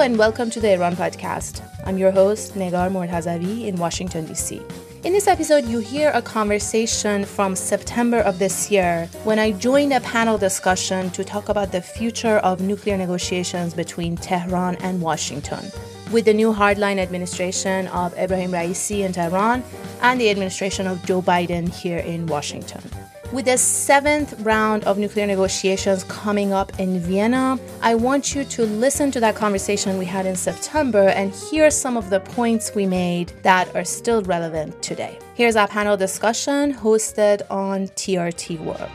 and welcome to the Iran podcast. I'm your host, Negar Mortazavi in Washington, D.C. In this episode, you hear a conversation from September of this year when I joined a panel discussion to talk about the future of nuclear negotiations between Tehran and Washington. With the new hardline administration of Ebrahim Raisi in Tehran and the administration of Joe Biden here in Washington. With the seventh round of nuclear negotiations coming up in Vienna, I want you to listen to that conversation we had in September and hear some of the points we made that are still relevant today. Here's our panel discussion hosted on TRT World.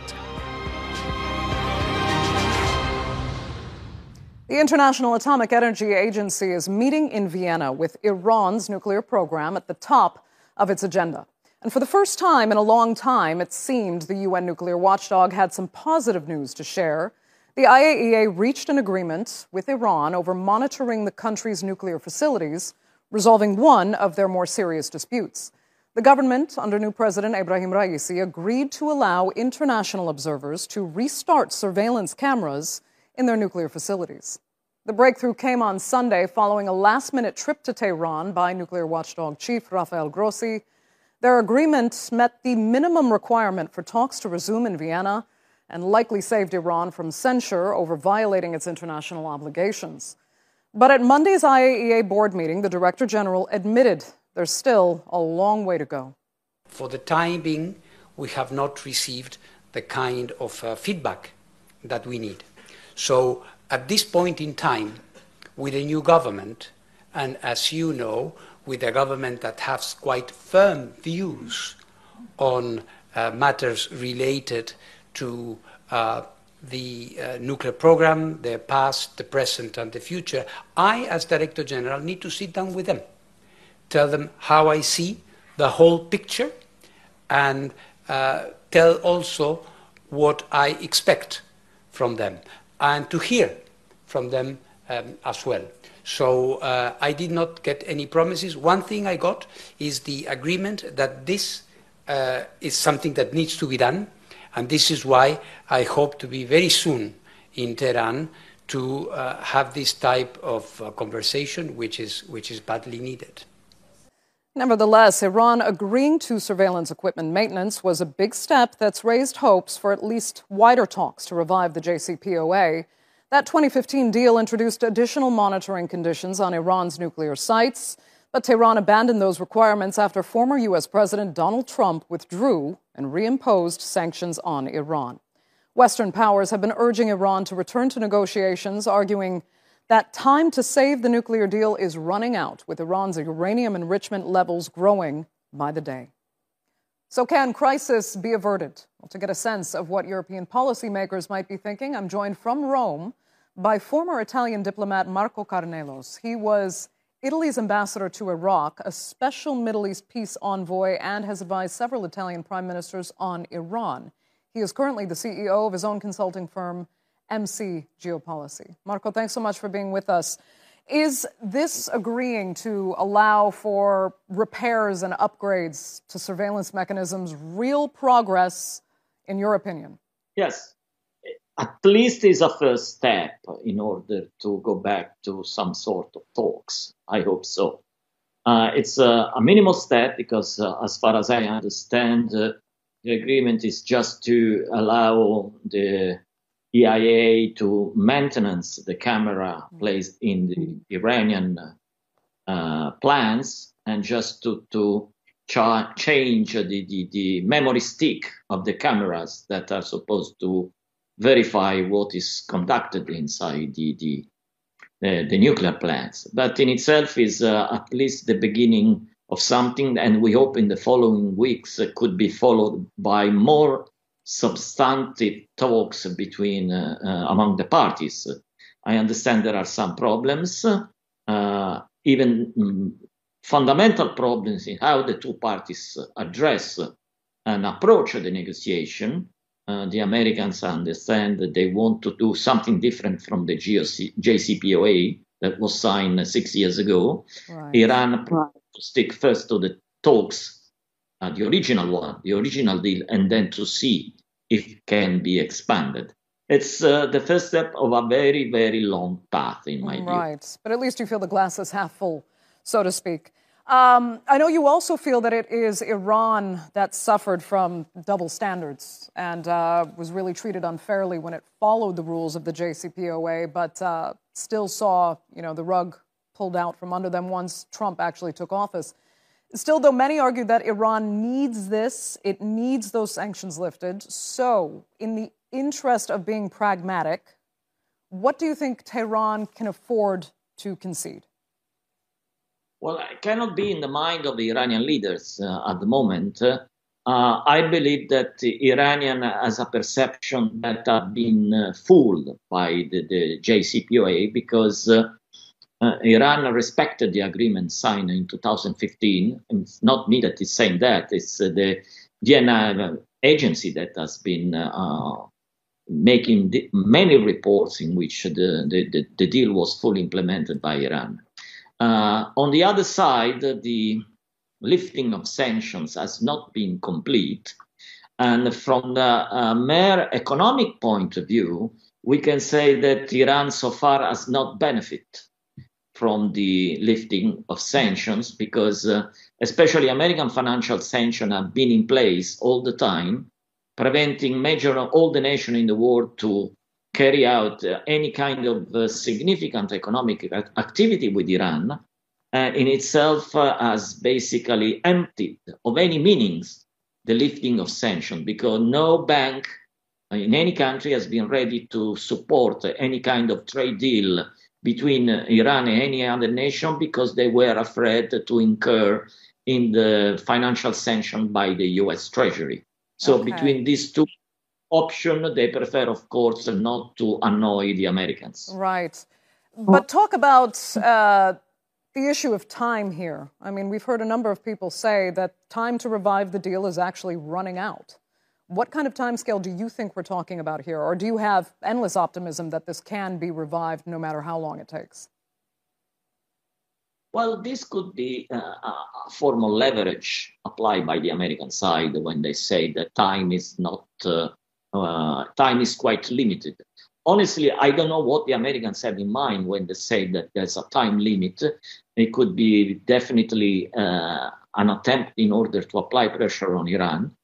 The International Atomic Energy Agency is meeting in Vienna with Iran's nuclear program at the top of its agenda. And for the first time in a long time, it seemed the UN nuclear watchdog had some positive news to share. The IAEA reached an agreement with Iran over monitoring the country's nuclear facilities, resolving one of their more serious disputes. The government, under new President Ebrahim Raisi, agreed to allow international observers to restart surveillance cameras in their nuclear facilities. The breakthrough came on Sunday following a last minute trip to Tehran by nuclear watchdog chief Rafael Grossi their agreement met the minimum requirement for talks to resume in Vienna and likely saved Iran from censure over violating its international obligations. But at Monday's IAEA board meeting, the Director General admitted there's still a long way to go. For the time being, we have not received the kind of uh, feedback that we need. So, at this point in time, with a new government, and as you know, with a government that has quite firm views on uh, matters related to uh, the uh, nuclear program, the past, the present, and the future, I, as Director General, need to sit down with them, tell them how I see the whole picture, and uh, tell also what I expect from them, and to hear from them um, as well. So uh, I did not get any promises. One thing I got is the agreement that this uh, is something that needs to be done, and this is why I hope to be very soon in Tehran to uh, have this type of uh, conversation, which is, which is badly needed. Nevertheless, Iran agreeing to surveillance equipment maintenance was a big step that's raised hopes for at least wider talks to revive the JCPOA. That 2015 deal introduced additional monitoring conditions on Iran's nuclear sites, but Tehran abandoned those requirements after former U.S. President Donald Trump withdrew and reimposed sanctions on Iran. Western powers have been urging Iran to return to negotiations, arguing that time to save the nuclear deal is running out, with Iran's uranium enrichment levels growing by the day. So, can crisis be averted? Well, to get a sense of what European policymakers might be thinking, I'm joined from Rome by former Italian diplomat Marco Carnelos. He was Italy's ambassador to Iraq, a special Middle East peace envoy, and has advised several Italian prime ministers on Iran. He is currently the CEO of his own consulting firm, MC Geopolicy. Marco, thanks so much for being with us. Is this agreeing to allow for repairs and upgrades to surveillance mechanisms real progress, in your opinion? Yes. At least is a first step in order to go back to some sort of talks. I hope so. Uh, it's a, a, minimal step because, uh, as far as I understand, uh, the agreement is just to allow the EIA to maintenance the camera placed in the Iranian uh, plants and just to, to cha- change the, the, the memory stick of the cameras that are supposed to verify what is conducted inside the, the, uh, the nuclear plants. But in itself is uh, at least the beginning of something, and we hope in the following weeks it could be followed by more substantive talks between uh, uh, among the parties. I understand there are some problems, uh, even um, fundamental problems in how the two parties address and approach the negotiation. Uh, the Americans understand that they want to do something different from the GOC, JCPOA that was signed six years ago. Right. Iran to stick first to the talks uh, the original one, the original deal, and then to see if it can be expanded. it's uh, the first step of a very, very long path, in my right. view. Right. But at least you feel the glass is half full, so to speak. Um, I know you also feel that it is Iran that suffered from double standards and uh, was really treated unfairly when it followed the rules of the JCPOA, but uh, still saw, you know, the rug pulled out from under them once Trump actually took office. Still, though, many argue that Iran needs this, it needs those sanctions lifted. So, in the interest of being pragmatic, what do you think Tehran can afford to concede? Well, I cannot be in the mind of the Iranian leaders uh, at the moment. Uh, I believe that Iranian has a perception that have been uh, fooled by the, the JCPOA because uh, uh, Iran respected the agreement signed in 2015. It's not me that is saying that; it's uh, the Vienna agency that has been making many reports in which the, the, the, deal was fully implemented by Iran. Uh, on the other side, the lifting of sanctions has not been complete. And from the uh, mere economic point of view, we can say that Iran so far has not benefited from the lifting of sanctions because, uh, especially American financial sanctions, have been in place all the time, preventing major all the nations in the world to carry out uh, any kind of uh, significant economic activity with Iran uh, in itself has basically emptied of any meanings the lifting of sanctions because no bank in any country has been ready to support any kind of trade deal between Iran and any other nation because they were afraid to incur in the financial sanction by the US Treasury. So okay. between these two option, they prefer, of course, not to annoy the Americans. Right. But talk about uh, the issue of time here. I mean, we've heard a number of people say that time to revive the deal is actually running out. What kind of timescale do you think we're talking about here? Or do you have endless optimism that this can be revived no matter how long it takes? Well, this could be uh, a formal leverage applied by the American side when they say that time is not uh, uh, time is quite limited. Honestly, I don't know what the Americans have in mind when they say that there's a time limit. It could be definitely uh, an attempt in order to apply pressure on Iran.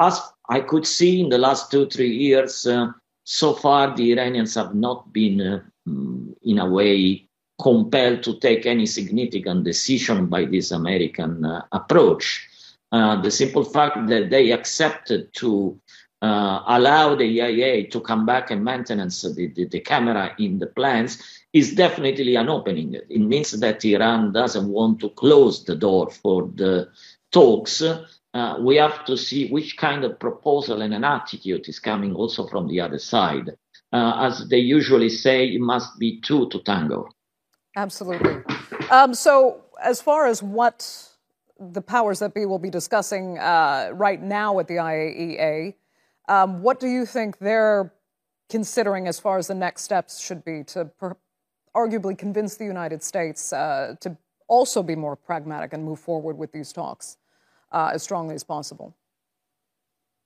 As I could see in the last two, three years, uh, so far the Iranians have not been, uh, in a way, compelled to take any significant decision by this American uh, approach. Uh, the simple fact that they accepted to uh, allow the EIA to come back and maintenance the, the, the, camera in the plants is definitely an opening. It means that Iran doesn't want to close the door for the talks. Uh, we have to see which kind of proposal and an attitude is coming also from the other side. Uh, as they usually say, it must be two to tango. Absolutely. Um, so, as far as what the powers that be will be discussing uh, right now at the IAEA, um, what do you think they're considering as far as the next steps should be to per- arguably convince the United States uh, to also be more pragmatic and move forward with these talks uh, as strongly as possible?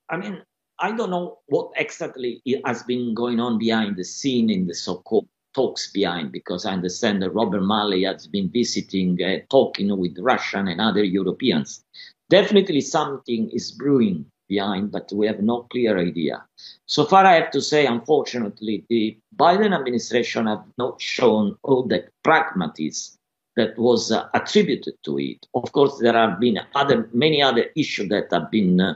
I mean, I don't know what exactly has been going on behind the scene in the so-called talks behind, because I understand that Robert Malley has been visiting, uh, talking with Russian and other Europeans. Definitely something is brewing behind, but we have no clear idea. So far, I have to say, unfortunately, the Biden administration have not shown all the pragmatism that was uh, attributed to it. Of course, there have been other many other issues that have been uh,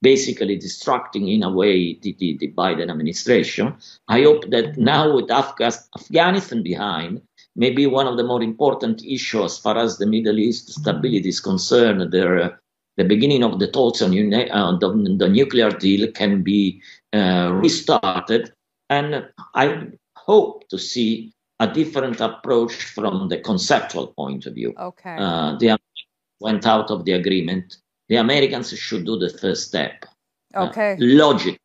basically distracting in a way the, the, the, Biden administration. I hope that now with Afghanistan behind, maybe one of the more important issues as far as the Middle East stability is concerned, there uh, the beginning of the talks on uh, the, the, nuclear deal can be uh, restarted. And I hope to see a different approach from the conceptual point of view. Okay. Uh, they went out of the agreement. The Americans should do the first step. Uh, okay. Logic.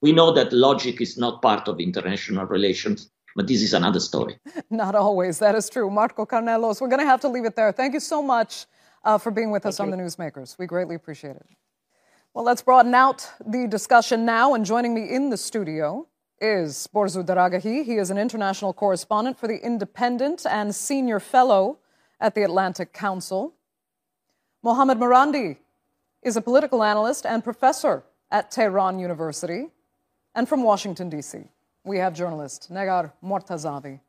We know that logic is not part of international relations, but this is another story. Not always. That is true. Marco Carnelos, we're going to have to leave it there. Thank you so much uh, for being with Thank us you. on the Newsmakers. We greatly appreciate it. Well, let's broaden out the discussion now. And joining me in the studio is Borzou Daragahi. He is an international correspondent for The Independent and senior fellow at the Atlantic Council. Mohammad Marandi is a political analyst and professor at Tehran University. And from Washington, D.C., we have journalist Negar Mortazavi.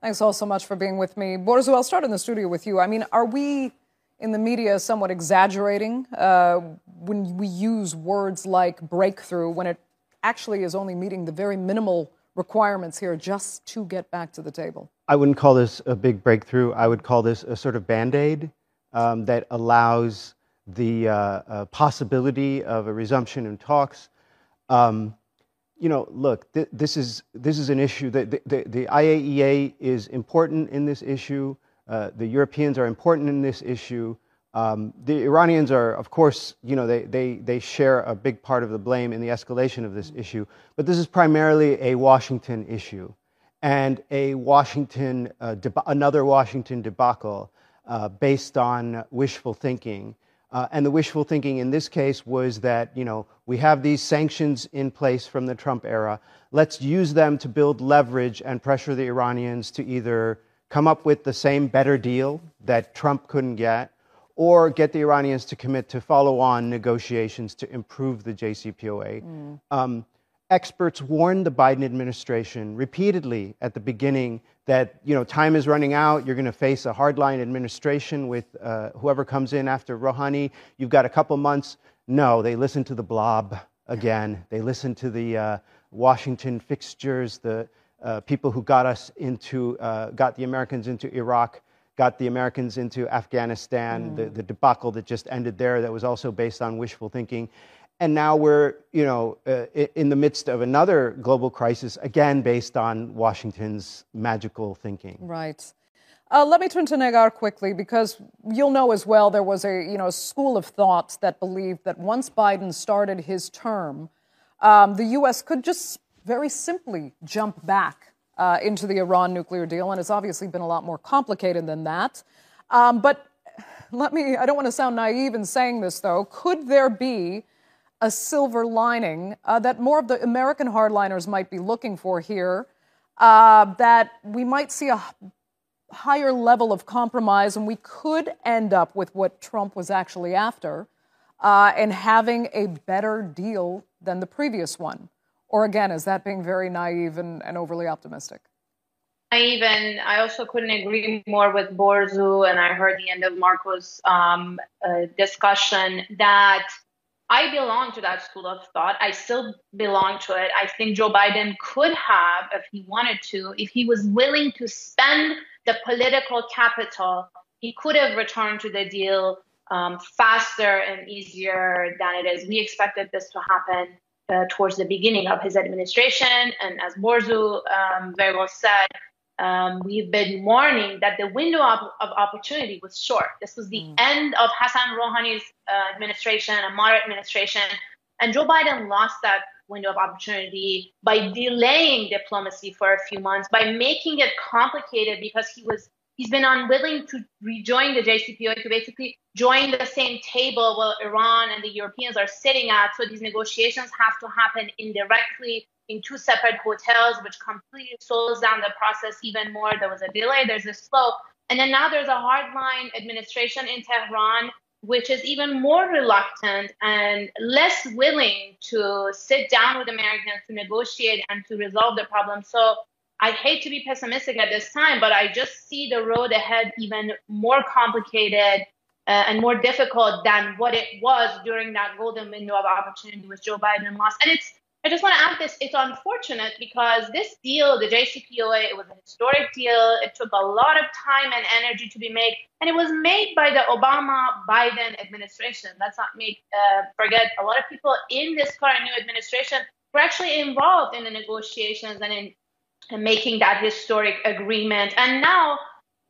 Thanks all so much for being with me. Borzu, I'll start in the studio with you. I mean, are we in the media somewhat exaggerating uh, when we use words like breakthrough when it actually is only meeting the very minimal requirements here just to get back to the table? I wouldn't call this a big breakthrough. I would call this a sort of band aid um, that allows the uh, uh, possibility of a resumption in talks. Um, you know, look, th- this is this is an issue that the, the, the, IAEA is important in this issue. Uh, the Europeans are important in this issue. Um, the Iranians are, of course, you know, they, they, they share a big part of the blame in the escalation of this issue. But this is primarily a Washington issue and a Washington, uh, another Washington debacle uh, based on wishful thinking. Uh, and the wishful thinking in this case was that, you know, we have these sanctions in place from the Trump era. Let's use them to build leverage and pressure the Iranians to either come up with the same better deal that Trump couldn't get or get the Iranians to commit to follow on negotiations to improve the JCPOA. Mm. Um, experts warned the Biden administration repeatedly at the beginning that you know time is running out. You're going to face a hardline administration with uh, whoever comes in after Rouhani. You've got a couple months. No, they listened to the blob again. They listened to the uh, Washington fixtures, the uh, people who got us into, uh, got the Americans into Iraq got the Americans into Afghanistan, mm. the, the debacle that just ended there that was also based on wishful thinking. And now we're, you know, uh, in the midst of another global crisis, again based on Washington's magical thinking. Right. Uh, let me turn to Negar quickly because you'll know as well there was a you know school of thought that believed that once Biden started his term, um, the U.S. could just very simply jump back uh, into the Iran nuclear deal, and it's obviously been a lot more complicated than that. Um, but let me, I don't want to sound naive in saying this though, could there be a silver lining uh, that more of the American hardliners might be looking for here? Uh, that we might see a higher level of compromise and we could end up with what Trump was actually after uh, and having a better deal than the previous one. Or again, is that being very naive and, and overly optimistic? Naive, and I also couldn't agree more with Borzou, and I heard the end of Marco's um, uh, discussion that I belong to that school of thought. I still belong to it. I think Joe Biden could have, if he wanted to, if he was willing to spend the political capital, he could have returned to the deal um, faster and easier than it is. We expected this to happen uh, towards the beginning of his administration. And as Borzou um, very well said, um, we've been warning that the window of, of, opportunity was short. This was the mm. end of Hassan Rouhani's uh, administration, a moderate administration. And Joe Biden lost that window of opportunity by delaying diplomacy for a few months, by making it complicated because he was he's been unwilling to rejoin the JCPOA to basically join the same table where Iran and the Europeans are sitting at. So these negotiations have to happen indirectly in two separate hotels, which completely slows down the process even more. There was a delay, there's a slow. And then now there's a hardline administration in Tehran, which is even more reluctant and less willing to sit down with Americans to negotiate and to resolve the problem. So I hate to be pessimistic at this time, but I just see the road ahead even more complicated uh, and more difficult than what it was during that golden window of opportunity with Joe Biden lost. And it's, I just want to add this, it's unfortunate because this deal, the JCPOA, it was a historic deal. It took a lot of time and energy to be made, and it was made by the Obama Biden administration. Let's not make, uh, forget, a lot of people in this current new administration were actually involved in the negotiations and in making that historic agreement. And now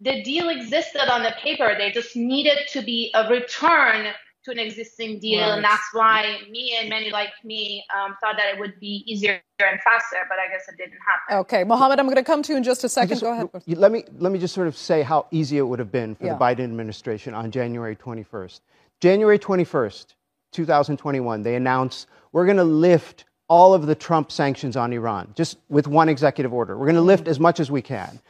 the deal existed on the paper. There just needed to be a return to an existing deal. Right. And that's why me and many like me um, thought that it would be easier and faster, but I guess it didn't happen. Okay, Mohammed, I'm going to come to you in just a second. Just, Go ahead. Let me, let me just sort of say how easy it would have been for yeah. the Biden administration on January 21st. January 21st, 2021, they announced we're going to lift all of the Trump sanctions on Iran, just with one executive order. We're going to lift as much as we can.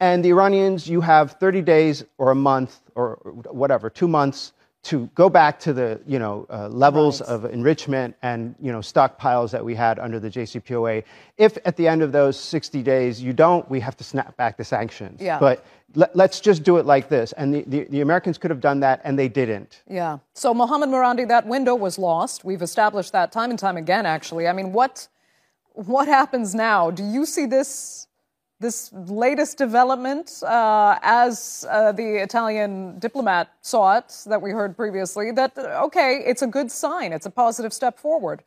And the Iranians, you have 30 days or a month or whatever, two months to go back to the you know uh, levels right. of enrichment and you know stockpiles that we had under the JCPOA. If at the end of those 60 days you don't, we have to snap back the sanctions. Yeah. But let, us just do it like this. And the, the, the, Americans could have done that, and they didn't. Yeah. So Mohammed Marandi, that window was lost. We've established that time and time again. Actually, I mean, what what happens now? Do you see this this latest development, uh, as uh, the Italian diplomat saw it, that we heard previously, that, okay, it's a good sign, it's a positive step forward?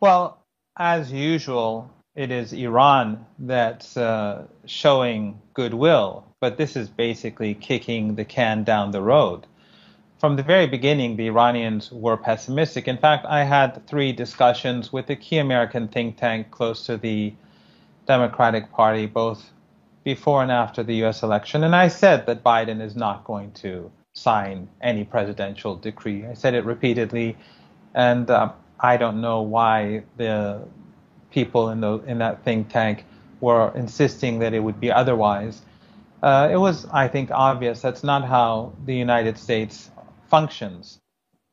Well, as usual, it is Iran that's uh, showing goodwill, but this is basically kicking the can down the road. From the very beginning, the Iranians were pessimistic. In fact, I had three discussions with a key American think tank close to the Democratic Party both before and after the US election. And I said that Biden is not going to sign any presidential decree. I said it repeatedly. And uh, I don't know why the people in, the, in that think tank were insisting that it would be otherwise. Uh, it was, I think, obvious that's not how the United States functions.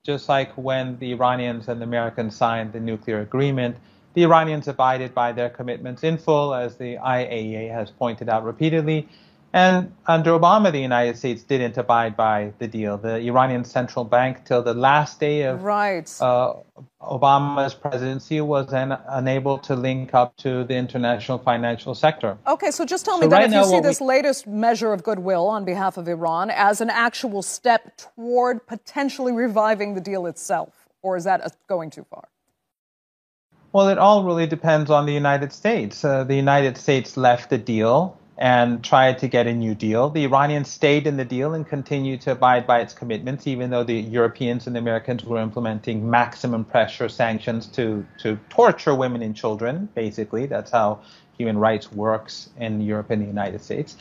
Just like when the Iranians and the Americans signed the nuclear agreement, the Iranians abided by their commitments in full, as the IAEA has pointed out repeatedly. And under Obama, the United States didn't abide by the deal. The Iranian central bank, till the last day of right. uh, Obama's presidency, was an, unable to link up to the international financial sector. Okay, so just tell me so that right if you see this we... latest measure of goodwill on behalf of Iran as an actual step toward potentially reviving the deal itself, or is that going too far? Well, it all really depends on the United States. Uh, the United States left the deal and tried to get a new deal. The Iranians stayed in the deal and continued to abide by its commitments, even though the Europeans and the Americans were implementing maximum pressure sanctions to, to torture women and children, basically. That's how human rights works in Europe and the United States.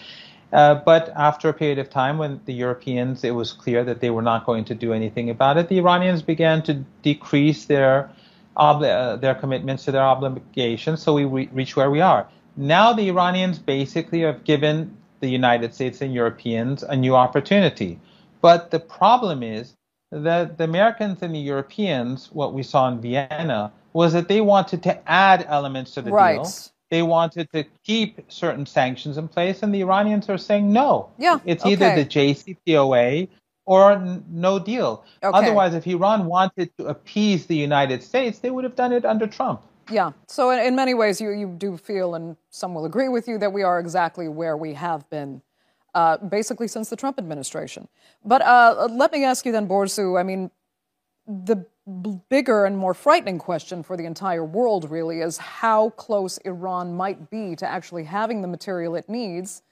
Uh, but after a period of time, when the Europeans, it was clear that they were not going to do anything about it, the Iranians began to decrease their obli- uh, their commitments to their obligations, so we re- reach where we are. Now the Iranians basically have given the United States and Europeans a new opportunity. But the problem is that the Americans and the Europeans, what we saw in Vienna, was that they wanted to add elements to the right. deal. They wanted to keep certain sanctions in place, and the Iranians are saying no. Yeah, it's okay. either the JCPOA or n- no deal. Okay. Otherwise, if Iran wanted to appease the United States, they would have done it under Trump. Yeah. So, in, in many ways, you, you do feel, and some will agree with you, that we are exactly where we have been. Uh, basically, since the Trump administration. But uh, let me ask you then, Borzou. I mean, the b- bigger and more frightening question for the entire world really is how close Iran might be to actually having the material it needs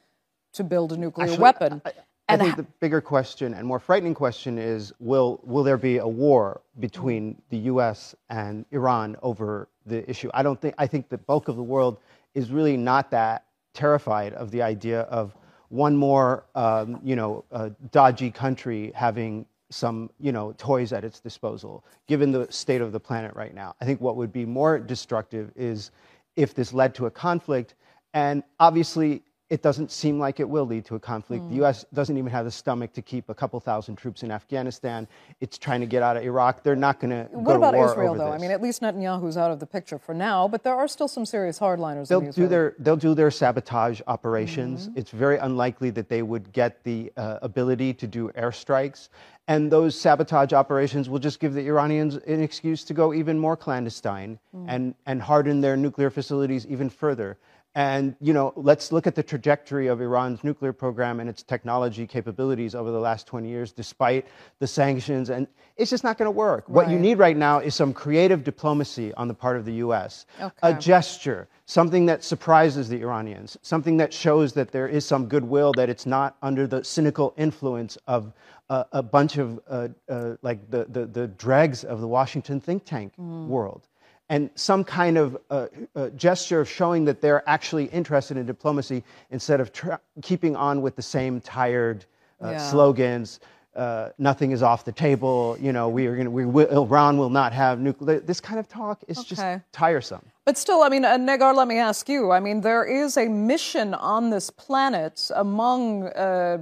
to build a nuclear actually, weapon. I, I think the bigger question and more frightening question is will, will there be a war between the US and Iran over the issue? I don't think, I think the bulk of the world is really not that terrified of the idea of one more, um, you know, uh, dodgy country having some, you know, toys at its disposal, given the state of the planet right now. I think what would be more destructive is if this led to a conflict. And obviously, it doesn't seem like it will lead to a conflict. Mm. The U.S. doesn't even have the stomach to keep a couple thousand troops in Afghanistan. It's trying to get out of Iraq. They're not going to. What about Israel, though? This. I mean, at least Netanyahu's out of the picture for now, but there are still some serious hardliners. They'll do their they'll do their sabotage operations. Mm-hmm. It's very unlikely that they would get the uh, ability to do airstrikes, and those sabotage operations will just give the Iranians an excuse to go even more clandestine mm. and and harden their nuclear facilities even further. And you know, let's look at the trajectory of Iran's nuclear program and its technology capabilities over the last 20 years, despite the sanctions. And it's just not going to work. Right. What you need right now is some creative diplomacy on the part of the U.S., okay. a gesture, something that surprises the Iranians, something that shows that there is some goodwill, that it's not under the cynical influence of uh, a bunch of uh, uh, like the, the, the dregs of the Washington think tank mm. world and some kind of uh, uh, gesture of showing that they're actually interested in diplomacy instead of tra- keeping on with the same tired uh, yeah. slogans. uh, nothing is off the table. You know, we are going to, we will, Iran will not have nuclear. This kind of talk is okay. just tiresome. But still, I mean, uh, Negar, let me ask you. I mean, there is a mission on this planet among uh,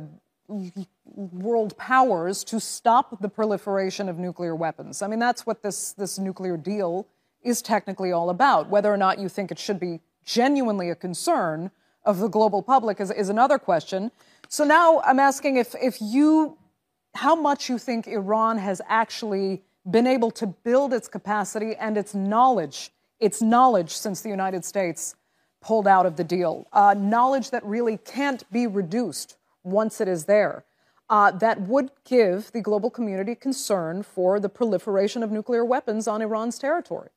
world powers to stop the proliferation of nuclear weapons. I mean, that's what this, this nuclear deal is technically all about. Whether or not you think it should be genuinely a concern of the global public is, is another question. So now I'm asking if, if you, how much you think Iran has actually been able to build its capacity and its knowledge, its knowledge since the United States pulled out of the deal, uh, knowledge that really can't be reduced once it is there. Uh, that would give the global community concern for the proliferation of nuclear weapons on Iran's territory.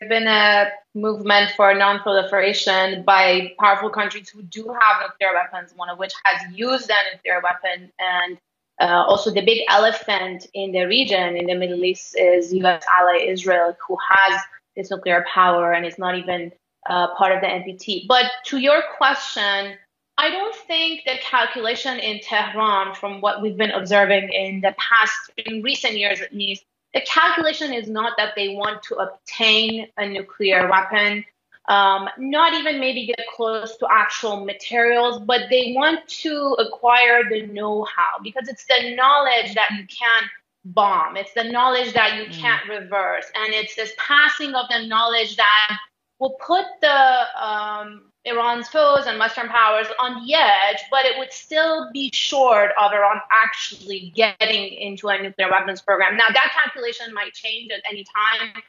There's been a movement for non-proliferation by powerful countries who do have nuclear weapons, one of which has used a nuclear weapon. And uh, also the big elephant in the region, in the Middle East, is U.S. ally Israel, who has this nuclear power and is not even uh, part of the NPT. But to your question, I don't think the calculation in Tehran, from what we've been observing in the past, in recent years at least, the calculation is not that they want to obtain a nuclear weapon, um, not even maybe get close to actual materials, but they want to acquire the know how because it's the knowledge that you can't bomb, it's the knowledge that you mm. can't reverse, and it's this passing of the knowledge that will put the um, Iran's foes and Western powers on the edge, but it would still be short of Iran actually getting into a nuclear weapons program. Now, that calculation might change at any time.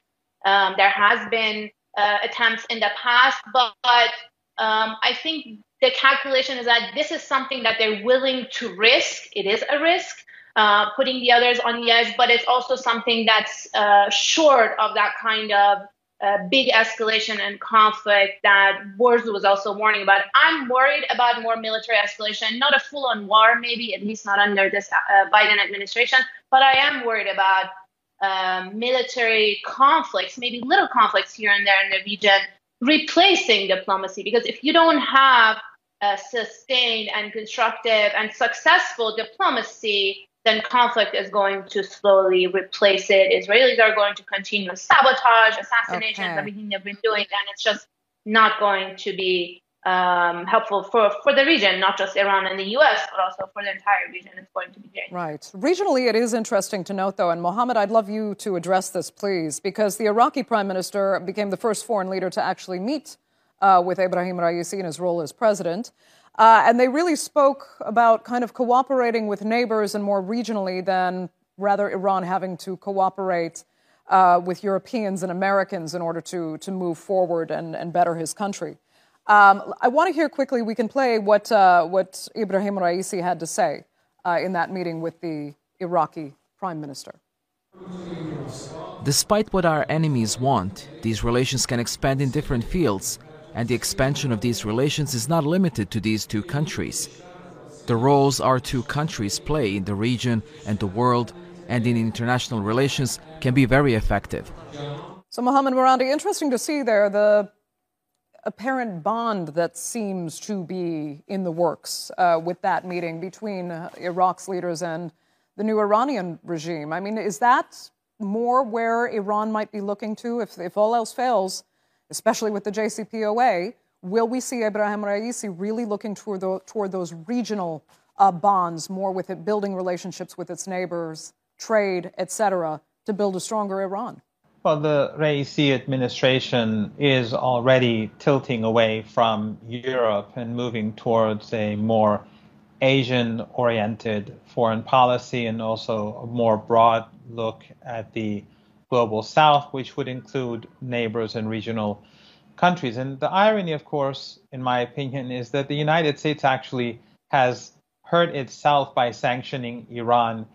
Um, there has been uh, attempts in the past, but, but um, I think the calculation is that this is something that they're willing to risk. It is a risk. Uh, putting the others on the edge, but it's also something that's uh, short of that kind of a big escalation and conflict that Borzou was also warning about. I'm worried about more military escalation, not a full on war, maybe, at least not under this uh, Biden administration, but I am worried about um, military conflicts, maybe little conflicts here and there in the region, replacing diplomacy. Because if you don't have a sustained and constructive and successful diplomacy, then conflict is going to slowly replace it. Israelis are going to continue sabotage, assassinations, okay. everything they've been doing, and it's just not going to be um, helpful for, for the region, not just Iran and the U.S., but also for the entire region. It's going to be great. Right. Regionally, it is interesting to note, though, and Mohammed, I'd love you to address this, please, because the Iraqi prime minister became the first foreign leader to actually meet uh, with Ebrahim Raisi in his role as president. Uh, and they really spoke about kind of cooperating with neighbors and more regionally than rather Iran having to cooperate uh, with Europeans and Americans in order to, to move forward and, and better his country. Um, I want to hear quickly, we can play what, uh, what Ibrahim Raisi had to say uh, in that meeting with the Iraqi prime minister. Despite what our enemies want, these relations can expand in different fields and the expansion of these relations is not limited to these two countries. The roles our two countries play in the region and the world and in international relations can be very effective. So, Mohammed Marandi, interesting to see there the apparent bond that seems to be in the works uh, with that meeting between Iraq's leaders and the new Iranian regime. I mean, is that more where Iran might be looking to if, if all else fails? Especially with the JCPOA, will we see Ibrahim Raisi really looking toward, the, toward those regional uh, bonds, more with it building relationships with its neighbors, trade, etc., to build a stronger Iran? Well, the Raisi administration is already tilting away from Europe and moving towards a more Asian oriented foreign policy and also a more broad look at the global south, which would include neighbors and regional countries. And the irony, of course, in my opinion, is that the United States actually has hurt itself by sanctioning Iran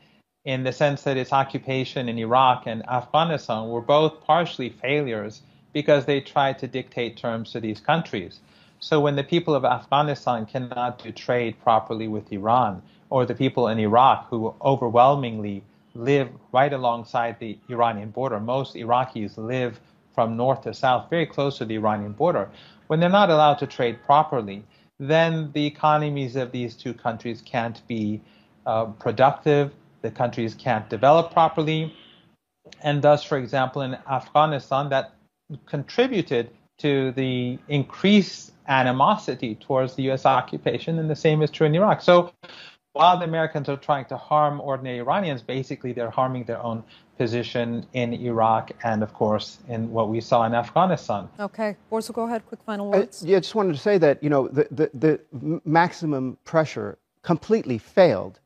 in the sense that its occupation in Iraq and Afghanistan were both partially failures because they tried to dictate terms to these countries. So when the people of Afghanistan cannot do trade properly with Iran, or the people in Iraq who overwhelmingly live right alongside the Iranian border. Most Iraqis live from north to south, very close to the Iranian border. When they're not allowed to trade properly, then the economies of these two countries can't be uh, productive, the countries can't develop properly. And thus, for example, in Afghanistan, that contributed to the increased animosity towards the U.S. occupation, and the same is true in Iraq. So while the Americans are trying to harm ordinary Iranians, basically they're harming their own position in Iraq and, of course, in what we saw in Afghanistan. Okay. Borzou, go ahead. Quick final words. I, yeah, I just wanted to say that, you know, the, the, the maximum pressure completely failed.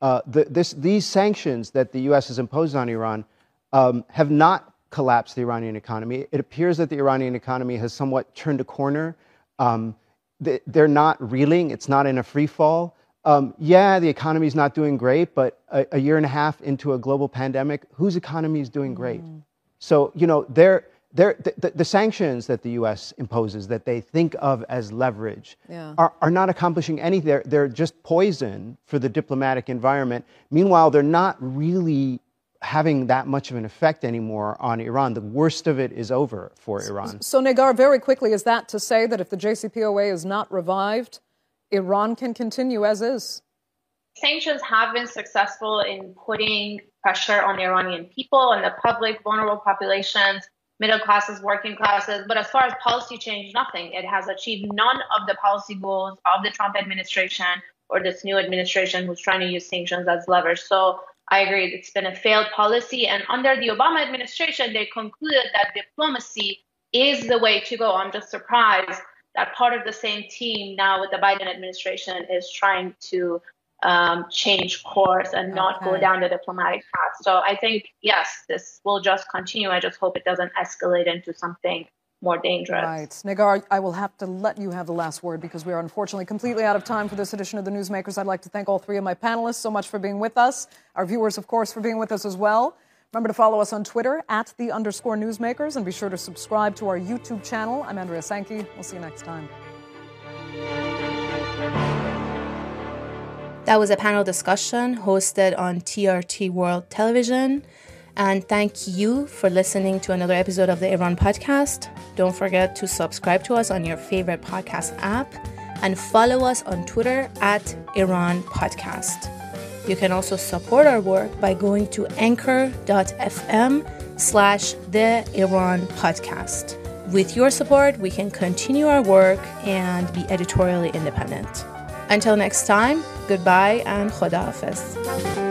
Uh, the, this, these sanctions that the U.S. has imposed on Iran um, have not collapsed the Iranian economy. It appears that the Iranian economy has somewhat turned a corner. Um, they, are not reeling, it's not in a free fall um, yeah, the economy is not doing great, but a, a, year and a half into a global pandemic, whose economy is doing great? Mm. So, you know, they're, they're, the, the, sanctions that the US imposes that they think of as leverage yeah. are, are not accomplishing anything. They're, they're just poison for the diplomatic environment. Meanwhile, they're not really having that much of an effect anymore on Iran. The worst of it is over for Iran. So, Negar, very quickly, is that to say that if the JCPOA is not revived, Iran can continue as is. Sanctions have been successful in putting pressure on the Iranian people and the public, vulnerable populations, middle classes, working classes. But as far as policy change, nothing. It has achieved none of the policy goals of the Trump administration or this new administration who's trying to use sanctions as leverage. So I agree, it's been a failed policy. And under the Obama administration, they concluded that diplomacy is the way to go. I'm just surprised that part of the same team now with the Biden administration is trying to um, change course and not okay. go down the diplomatic path. So I think, yes, this will just continue. I just hope it doesn't escalate into something more dangerous. Right. Negar, I will have to let you have the last word because we are unfortunately completely out of time for this edition of the Newsmakers. I'd like to thank all three of my panelists so much for being with us, our viewers, of course, for being with us as well. Remember to follow us on Twitter at the underscore newsmakers and be sure to subscribe to our YouTube channel. I'm Andrea Sanke. We'll see you next time. That was a panel discussion hosted on TRT World Television. And thank you for listening to another episode of the Iran podcast. Don't forget to subscribe to us on your favorite podcast app and follow us on Twitter at Iran Podcast. You can also support our work by going to anchor.fm slash the Iran podcast. With your support, we can continue our work and be editorially independent. Until next time, goodbye and Khuda Hafiz.